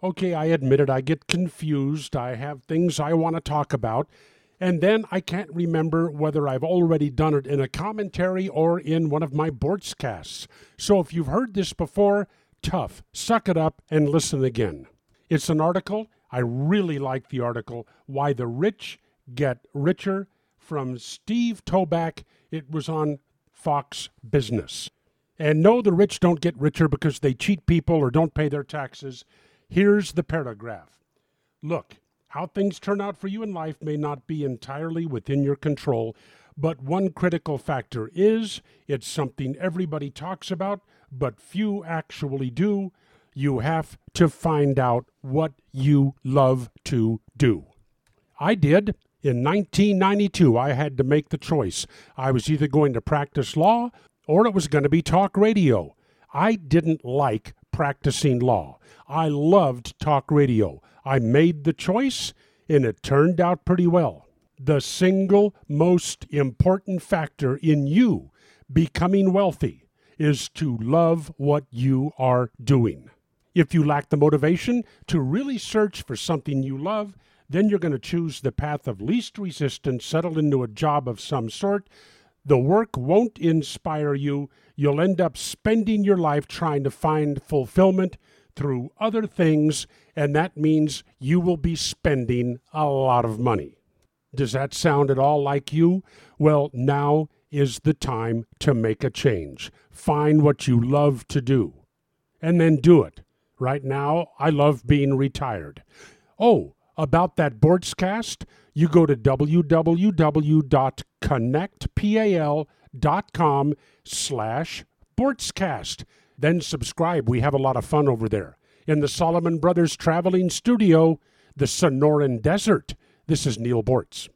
Okay, I admit it, I get confused. I have things I want to talk about, and then I can't remember whether I've already done it in a commentary or in one of my Boortzcasts. So if you've heard this before, tough. Suck it up and listen again. It's an article. I really like the article, Why the Rich Get Richer, from Steve Tobak. It was on Fox Business. And no, the rich don't get richer because they cheat people or don't pay their taxes. Here's the paragraph Look, how things turn out for you in life may not be entirely within your control, but one critical factor is it's something everybody talks about, but few actually do. You have to find out what you love to do. I did. In 1992, I had to make the choice. I was either going to practice law or it was going to be talk radio. I didn't like practicing law. I loved talk radio. I made the choice, and it turned out pretty well. The single most important factor in you becoming wealthy is to love what you are doing. If you lack the motivation to really search for something you love, then you're going to choose the path of least resistance, settle into a job of some sort. The work won't inspire you. You'll end up spending your life trying to find fulfillment through other things, and that means you will be spending a lot of money. Does that sound at all like you? Well, now is the time to make a change. Find what you love to do, and then do it. Right now, I love being retired. Oh, about that Boortzcast, you go to www.connectpal.com slash Boortzcast. Then subscribe. We have a lot of fun over there. In the Solomon Brothers Traveling Studio, the Sonoran Desert, this is Neal Boortz.